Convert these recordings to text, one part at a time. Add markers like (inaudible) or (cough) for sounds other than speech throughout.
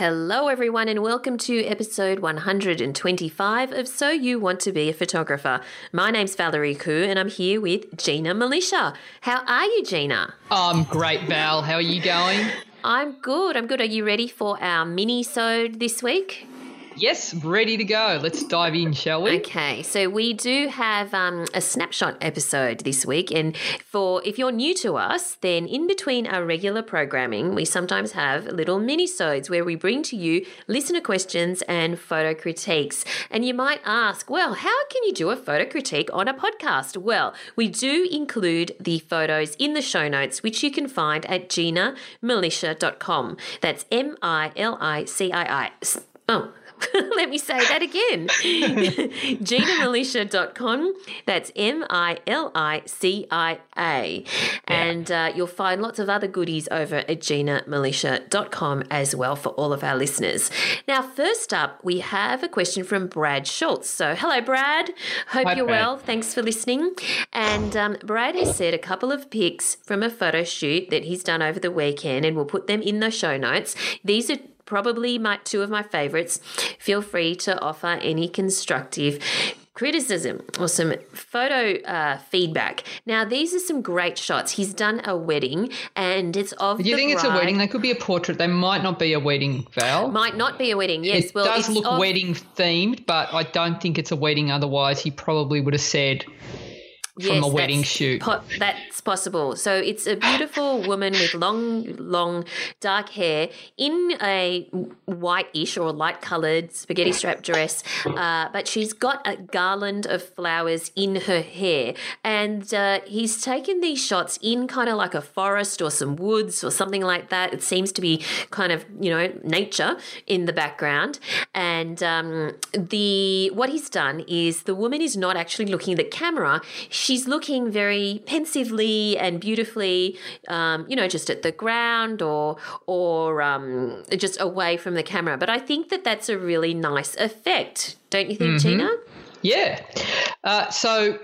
Hello, everyone, and welcome to episode 125 of So You Want to Be a Photographer. My name's Valerie Khoo, and I'm here with Gina Milicia. How are you, Gina? I'm great, Val. How are you going? I'm good. I'm good. Are you ready for our mini-sode this week? Yes, ready to go. Let's dive in, shall we? Okay, so we do have um, a snapshot episode this week, and for if you're new to us, then in between our regular programming, we sometimes have little mini-sodes where we bring to you listener questions and photo critiques. And you might ask, well, how can you do a photo critique on a podcast? Well, we do include the photos in the show notes, which you can find at ginamilicia.com. That's M-I-L-I-C-I-I. Oh, (laughs) Let me say that again. (laughs) GinaMilicia.com. That's M I L I C I A. And uh, you'll find lots of other goodies over at GinaMilicia.com as well for all of our listeners. Now, first up, we have a question from Brad Schultz. So, hello, Brad. Hope Hi, you're Brad. well. Thanks for listening. And um, Brad has said a couple of pics from a photo shoot that he's done over the weekend, and we'll put them in the show notes. These are probably my two of my favorites. Feel free to offer any constructive criticism or some photo uh, feedback. Now, these are some great shots. He's done a wedding, and it's of. Do you think it's a wedding? They could be a portrait. They might not be a wedding, Val. Might not be a wedding. Yes, it well, does look of- wedding themed, but I don't think it's a wedding. Otherwise, he probably would have said from Yes, a wedding shoot. po- that's possible. So it's a beautiful woman with long, long, dark hair in a whitish or light coloured spaghetti strap dress, uh, but she's got a garland of flowers in her hair. And uh, he's taken these shots in kind of like a forest or some woods or something like that. It seems to be kind of, you know, nature in the background. And um, the what he's done is the woman is not actually looking at the camera. She's looking very pensively and beautifully, um, you know, just at the ground or or um, just away from the camera. But I think that that's a really nice effect, don't you think, Gina? Yeah. Uh, so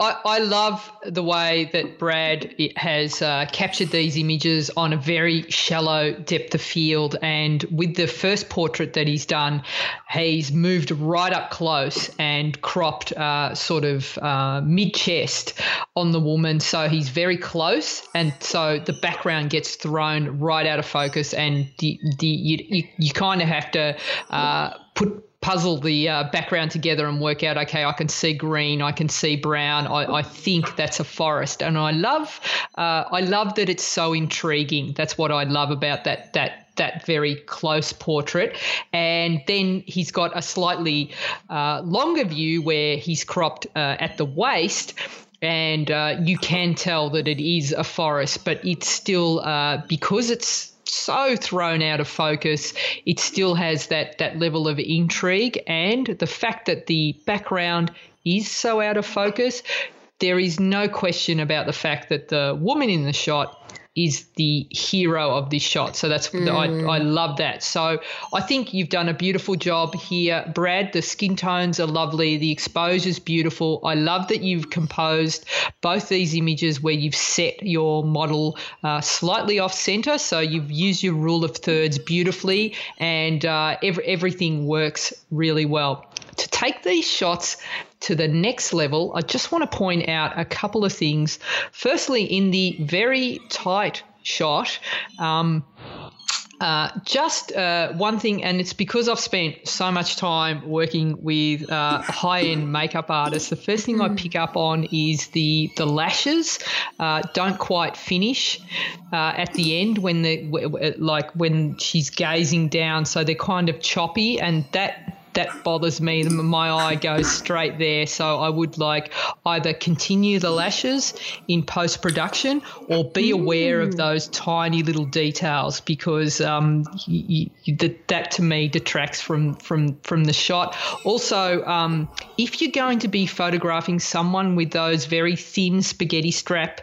I, I love the way that Brad has uh, captured these images on a very shallow depth of field. And with the first portrait that he's done, he's moved right up close and cropped uh, sort of uh, mid chest on the woman. So he's very close. And so the background gets thrown right out of focus. And the, the, you, you, you kind of have to uh, put puzzle the uh, background together and work out okay i can see green i can see brown i, I think that's a forest. And i love uh, i love that it's so intriguing. That's what i love about that that that very close portrait. And then he's got a slightly uh, longer view where he's cropped uh, at the waist. And uh, you can tell that it is a forest but it's still uh, because it's so thrown out of focus. It still has that that level of intrigue, and the fact that the background is so out of focus. There is no question about the fact that the woman in the shot is the hero of this shot. So that's I, I love that. So I think you've done a beautiful job here, Brad. The skin tones are lovely. The exposure's beautiful. I love that you've composed both these images where you've set your model uh, slightly off center. So you've used your rule of thirds beautifully, and uh, every, everything works really well. To take these shots to the next level, I just want to point out a couple of things. Firstly, in the very tight shot, um, Uh, just uh, one thing, and it's because I've spent so much time working with uh, high-end makeup artists. The first thing I Hmm. pick up on is the the lashes uh, don't quite finish uh, at the end when the like when she's gazing down, so they're kind of choppy, and that that bothers me. My eye goes straight there. So I would like either continue the lashes in post production or be aware of those tiny little details because um, y y that, that to me detracts from from from the shot. Also, um, if you're going to be photographing someone with those very thin spaghetti strap,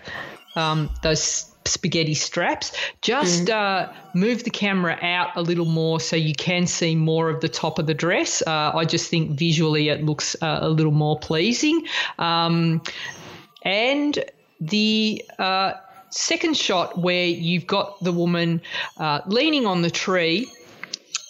um, those spaghetti straps. Just uh, move the camera out a little more so you can see more of the top of the dress. Uh, I just think visually it looks uh, a little more pleasing. Um, and the uh, second shot where you've got the woman uh, leaning on the tree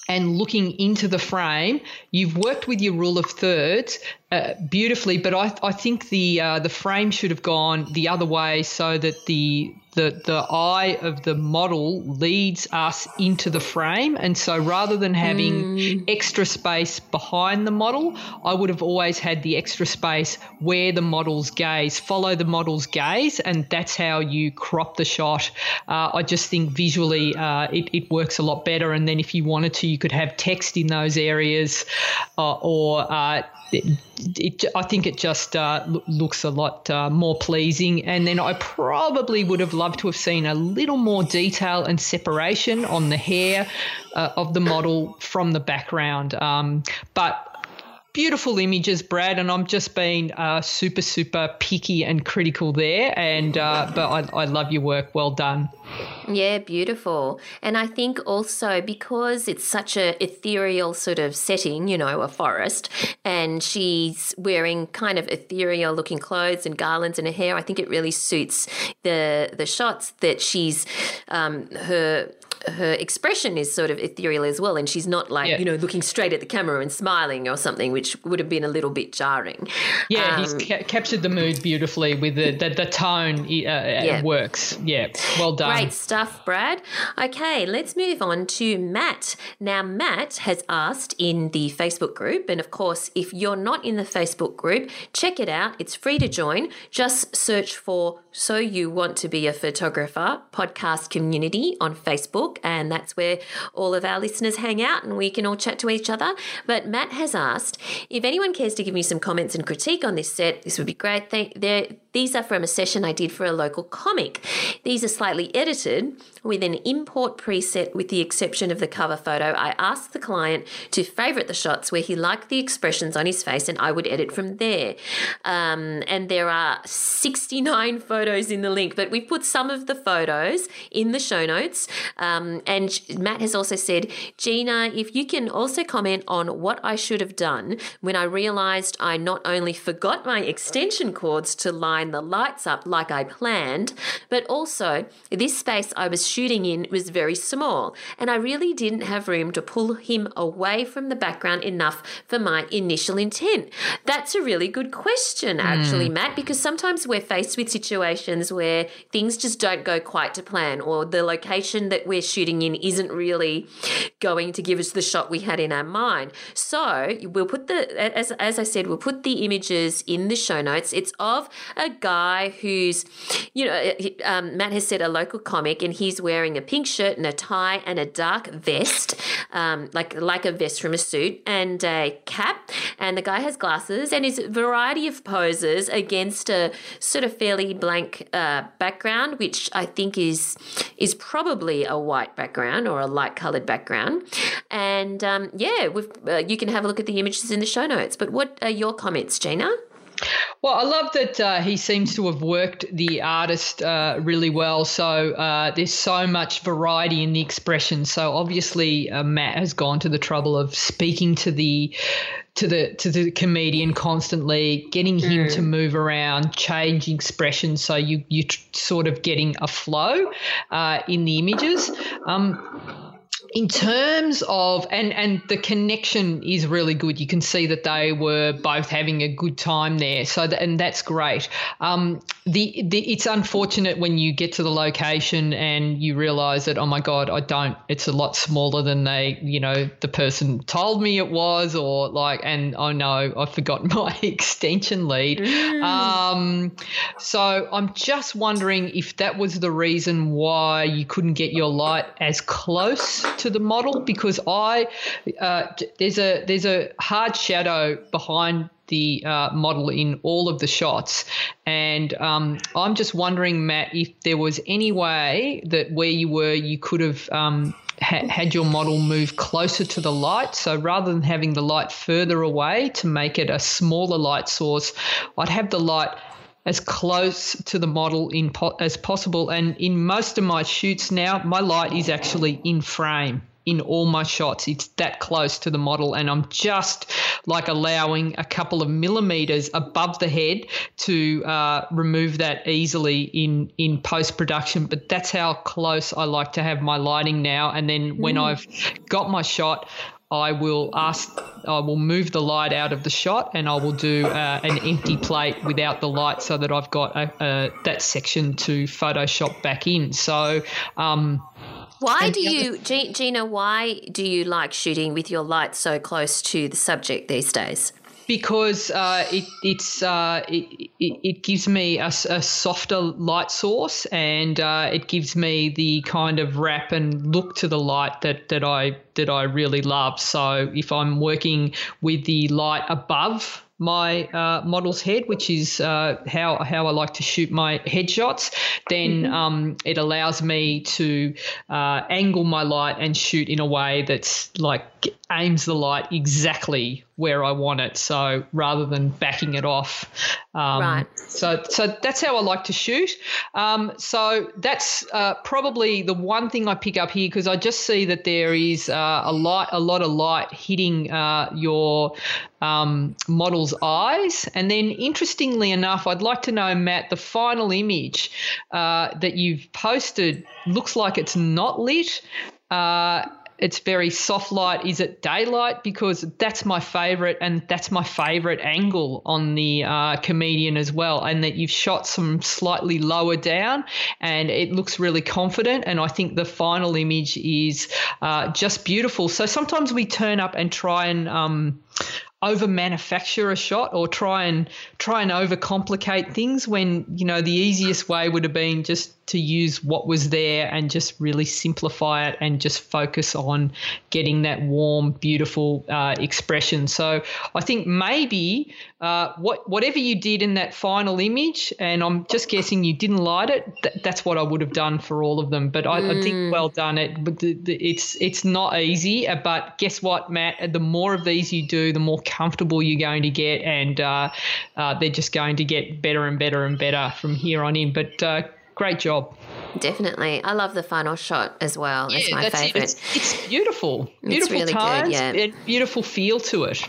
and looking into the frame, you've worked with your rule of thirds uh, beautifully. But I, I think the uh, the frame should have gone the other way so that the the the eye of the model leads us into the frame. And so rather than having extra space behind the model, I would have always had the extra space where the model's gaze. Follow the model's gaze, and that's how you crop the shot. Uh, I just think visually uh, it, it works a lot better. And then if you wanted to, you could have text in those areas uh, or uh, it, it, I think it just uh, looks a lot uh, more pleasing. And then I probably would have loved to have seen a little more detail and separation on the hair uh, of the model from the background. Um, but beautiful images, Brad, and I'm just being uh, super, super picky and critical there. And uh, but I, I love your work. Well done. Yeah, beautiful. And I think also because it's such a ethereal sort of setting, you know, a forest, and she's wearing kind of ethereal looking clothes and garlands in her hair, I think it really suits the the shots that she's um, her her expression is sort of ethereal as well and she's not like Yeah. you know looking straight at the camera and smiling or something which would have been a little bit jarring Yeah, Um, he's ca- captured the mood beautifully with the the, the tone. Uh, Yeah. works. Yeah, well done. Great stuff, Brad. Okay, let's move on to Matt. Now, Matt has asked in the Facebook group, and of course, if you're not in the Facebook group, check it out. It's free to join. Just search for So You Want to Be a Photographer podcast community on Facebook, and that's where all of our listeners hang out and we can all chat to each other. But Matt has asked if anyone cares to give me some comments and critique on this set, this would be great. They, they're, these are from a session I did for a local comic. These are slightly edited with an import preset with the exception of the cover photo. I asked the client to favourite the shots where he liked the expressions on his face and I would edit from there. Um, and there are 69 (laughs) photos in the link, but we've put some of the photos in the show notes. Um, and Matt has also said, Gina, if you can also comment on what I should have done when I realised I not only forgot my extension cords to line the lights up like I planned, but also this space I was shooting in was very small, and I really didn't have room to pull him away from the background enough for my initial intent. That's a really good question, hmm. actually, Matt, because sometimes we're faced with situations where things just don't go quite to plan, or the location that we're shooting in isn't really going to give us the shot we had in our mind. So we'll put the, as, as I said, we'll put the images in the show notes. It's of a guy who's, you know, um, Matt has said a local comic, and he's wearing a pink shirt and a tie and a dark vest, um, like like a vest from a suit, and a cap. And the guy has glasses and his variety of poses against a sort of fairly blank uh, background, which I think is is probably a white background or a light coloured background. And um, yeah, uh, you can have a look at the images in the show notes. But what are your comments, Gina? Well, I love that uh, he seems to have worked the artist uh, really well. So uh, there's so much variety in the expression. So obviously, uh, Matt has gone to the trouble of speaking to the to the to the comedian constantly, getting him to move around, change expression, So you you tr- sort of getting a flow uh, in the images. Um, in terms of and and the connection is really good. You can see that they were both having a good time there. So that, and that's great. Um, the, the it's unfortunate when you get to the location and you realize that oh my god i don't it's a lot smaller than they you know the person told me it was or like and oh no i forgot (laughs) my extension lead. Mm. um, so i'm just wondering if that was the reason why you couldn't get your light as close to the model because I uh, there's a there's a hard shadow behind the uh, model in all of the shots. And um, I'm just wondering, Matt, if there was any way that where you were, you could have um, ha- had your model move closer to the light. So rather than having the light further away to make it a smaller light source, I'd have the light as close to the model in po- as possible. And in most of my shoots now, my light is actually in frame in all my shots. It's that close to the model, and I'm just like allowing a couple of millimeters above the head to uh, remove that easily in in post production. But that's how close I like to have my lighting now. And then when mm. I've got my shot, I will ask, I will move the light out of the shot, and I will do uh, an empty plate without the light, so that I've got a, a, that section to Photoshop back in. So. Um, why do you, Gina? Why do you like shooting with your light so close to the subject these days? Because uh, it it's uh, it, it, gives me a, a, softer light source and uh, it gives me the kind of wrap and look to the light that that I that I really love. So if I'm working with the light above my uh, model's head, which is uh, how how I like to shoot my headshots, then mm-hmm. um, it allows me to uh, angle my light and shoot in a way that's like aims the light exactly where I want it. So rather than backing it off, um, right. So so that's how I like to shoot. Um, so that's uh, probably the one thing I pick up here because I just see that there is uh, a light, a lot of light hitting uh, your um, model's eyes. And then, interestingly enough, I'd like to know, Matt, the final image uh, that you've posted looks like it's not lit. Uh, it's very soft light. Is it daylight? Because that's my favorite, and that's my favorite angle on the uh, comedian as well. And that you've shot some slightly lower down, and it looks really confident. And I think the final image is uh, just beautiful. So sometimes we turn up and try and um, over manufacture a shot or try and try and overcomplicate things when you know the easiest way would have been just to use what was there and just really simplify it and just focus on getting that warm beautiful uh, expression so i think maybe uh, what whatever you did in that final image and i'm just guessing you didn't light it th- that's what i would have done for all of them but I, mm. I think mm. well done it but the, the, it's it's not easy uh, but guess what matt the more of these you do the more comfortable you're going to get, and uh, uh, they're just going to get better and better and better from here on in. But uh, great job. Definitely. I love the final shot as well. Yeah, it's my favorite. It. It's, it's, beautiful. Beautiful it's really good, yeah. and beautiful feel to it.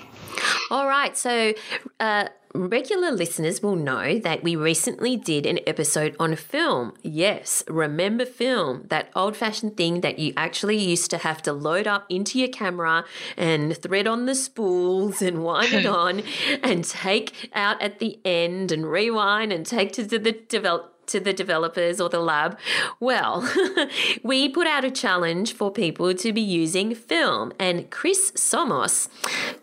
All right. So, uh, Regular listeners will know that we recently did an episode on film. Yes, remember film, that old fashioned thing that you actually used to have to load up into your camera and thread on the spools and (laughs) wind it (laughs) on and take out at the end and rewind and take to the develop to the developers or the lab? Well, (laughs) we put out a challenge for people to be using film, and Chris Somos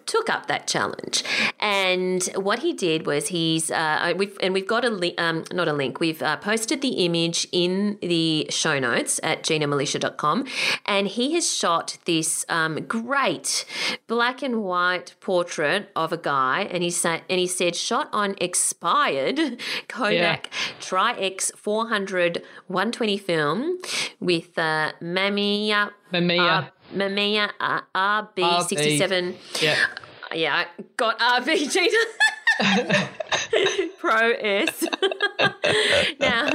took up that challenge. And what he did was he's uh, we've and we've got a link, um, not a link. We've uh, posted the image in the show notes at ginamilicia.com, and he has shot this um, great black and white portrait of a guy, and he said and he said shot on expired (laughs) Kodak yeah. Tri-X 400 120 film with uh, Mamiya. Mamiya. Mamiya uh, RB67. Yeah. Yeah, got RB, Gina. (laughs) (laughs) Pro S. (laughs) now,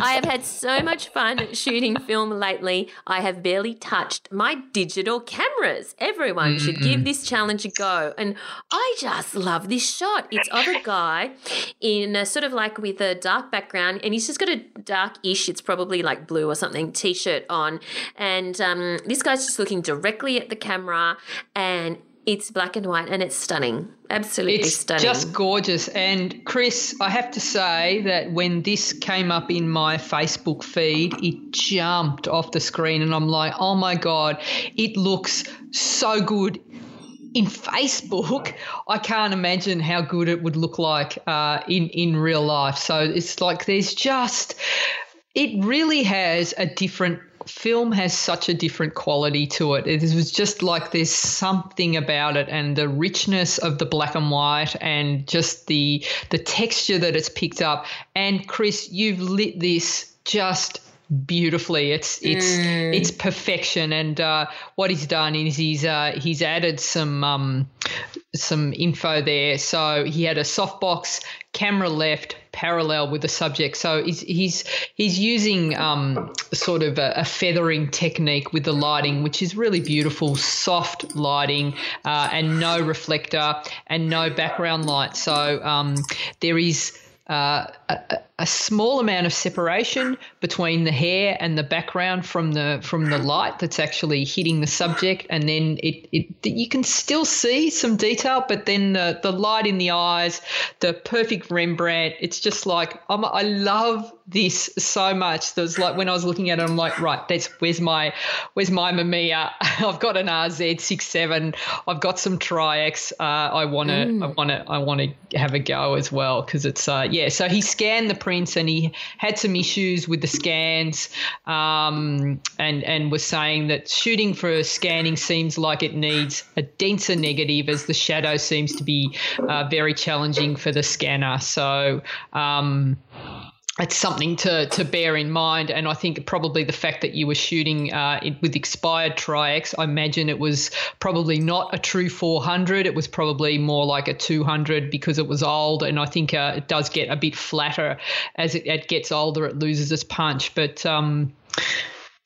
I have had so much fun shooting film lately. I have barely touched my digital cameras. Everyone mm-hmm. should give this challenge a go. And I just love this shot. It's of a guy in a sort of like with a dark background, and he's just got a dark-ish, it's probably like blue or something, t-shirt on. And um, this guy's just looking directly at the camera and it's black and white and it's stunning. Absolutely it's stunning. Just gorgeous. And Chris, I have to say that when this came up in my Facebook feed, it jumped off the screen and I'm like, oh my God, it looks so good in Facebook, I can't imagine how good it would look like uh, in in real life. So it's like there's just it really has a different film has such a different quality to it. It was just like there's something about it and the richness of the black and white and just the the texture that it's picked up. And Chris, you've lit this just beautifully. It's it's mm. it's perfection. And uh, what he's done is he's uh, he's added some um, some info there. So he had a softbox camera left parallel with the subject. So he's he's he's using um, sort of a, a, feathering technique with the lighting, which is really beautiful, soft lighting, uh, and no reflector and no background light. So um, there is. Uh, a, a small amount of separation between the hair and the background from the from the light that's actually hitting the subject. And then it, it you can still see some detail but then the, the light in the eyes the perfect rembrandt it's just like I'm, i love this so much. There's like when i was looking at it i'm like right that's where's my where's my mamiya? (laughs) I've got an rz67 i've got some tri-x. Uh, i want to mm. i want to i want to have a go as well because it's uh yeah so he scanned the prints and he had some issues with the scans um, and, and was saying that shooting for scanning seems like it needs a denser negative as the shadow seems to be uh, very challenging for the scanner. So, um, it's something to to bear in mind. And I think probably the fact that you were shooting uh, it, with expired Tri-X, I imagine it was probably not a true 400. It was probably more like a 200 because it was old. And I think uh, it does get a bit flatter as it, it, gets older. It loses its punch, but. Um,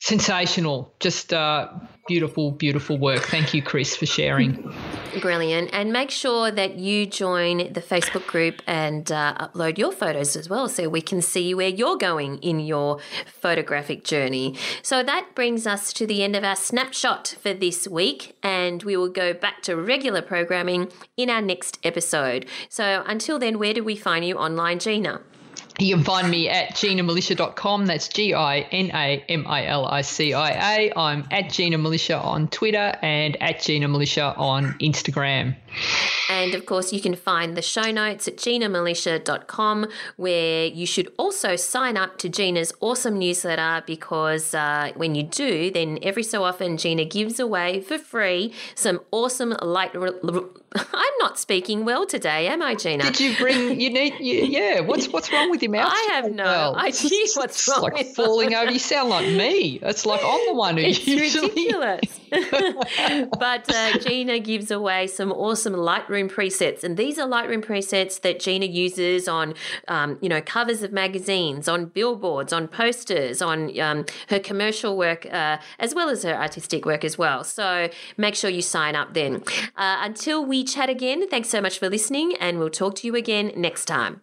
sensational. Just uh, beautiful, beautiful work. Thank you, Chris, for sharing. Brilliant. And make sure that you join the Facebook group and uh, upload your photos as well so we can see where you're going in your photographic journey. So that brings us to the end of our snapshot for this week, and we will go back to regular programming in our next episode. So until then, where do we find you online, Gina? You can find me at ginamilicia.com. That's G I N A M I L I C I A. I'm at Gina Milicia on Twitter and at Gina Milicia on Instagram. And of course, you can find the show notes at ginamilicia.com, where you should also sign up to Gina's awesome newsletter because uh, when you do, then every so often Gina gives away for free some awesome light. Re- (laughs) I'm not speaking well today, am I, Gina? Did you bring? You need. You, yeah. What's what's wrong with your mouth? I have no well? (laughs) idea what's wrong. Like with falling over. You sound like me. It's like I'm the one who it's usually. ridiculous. (laughs) but uh, Gina gives away some awesome Lightroom presets, and these are Lightroom presets that Gina uses on, um, you know, covers of magazines, on billboards, on posters, on um, her commercial work, uh, as well as her artistic work as well. So make sure you sign up then. Uh, until we chat again, thanks so much for listening, and we'll talk to you again next time.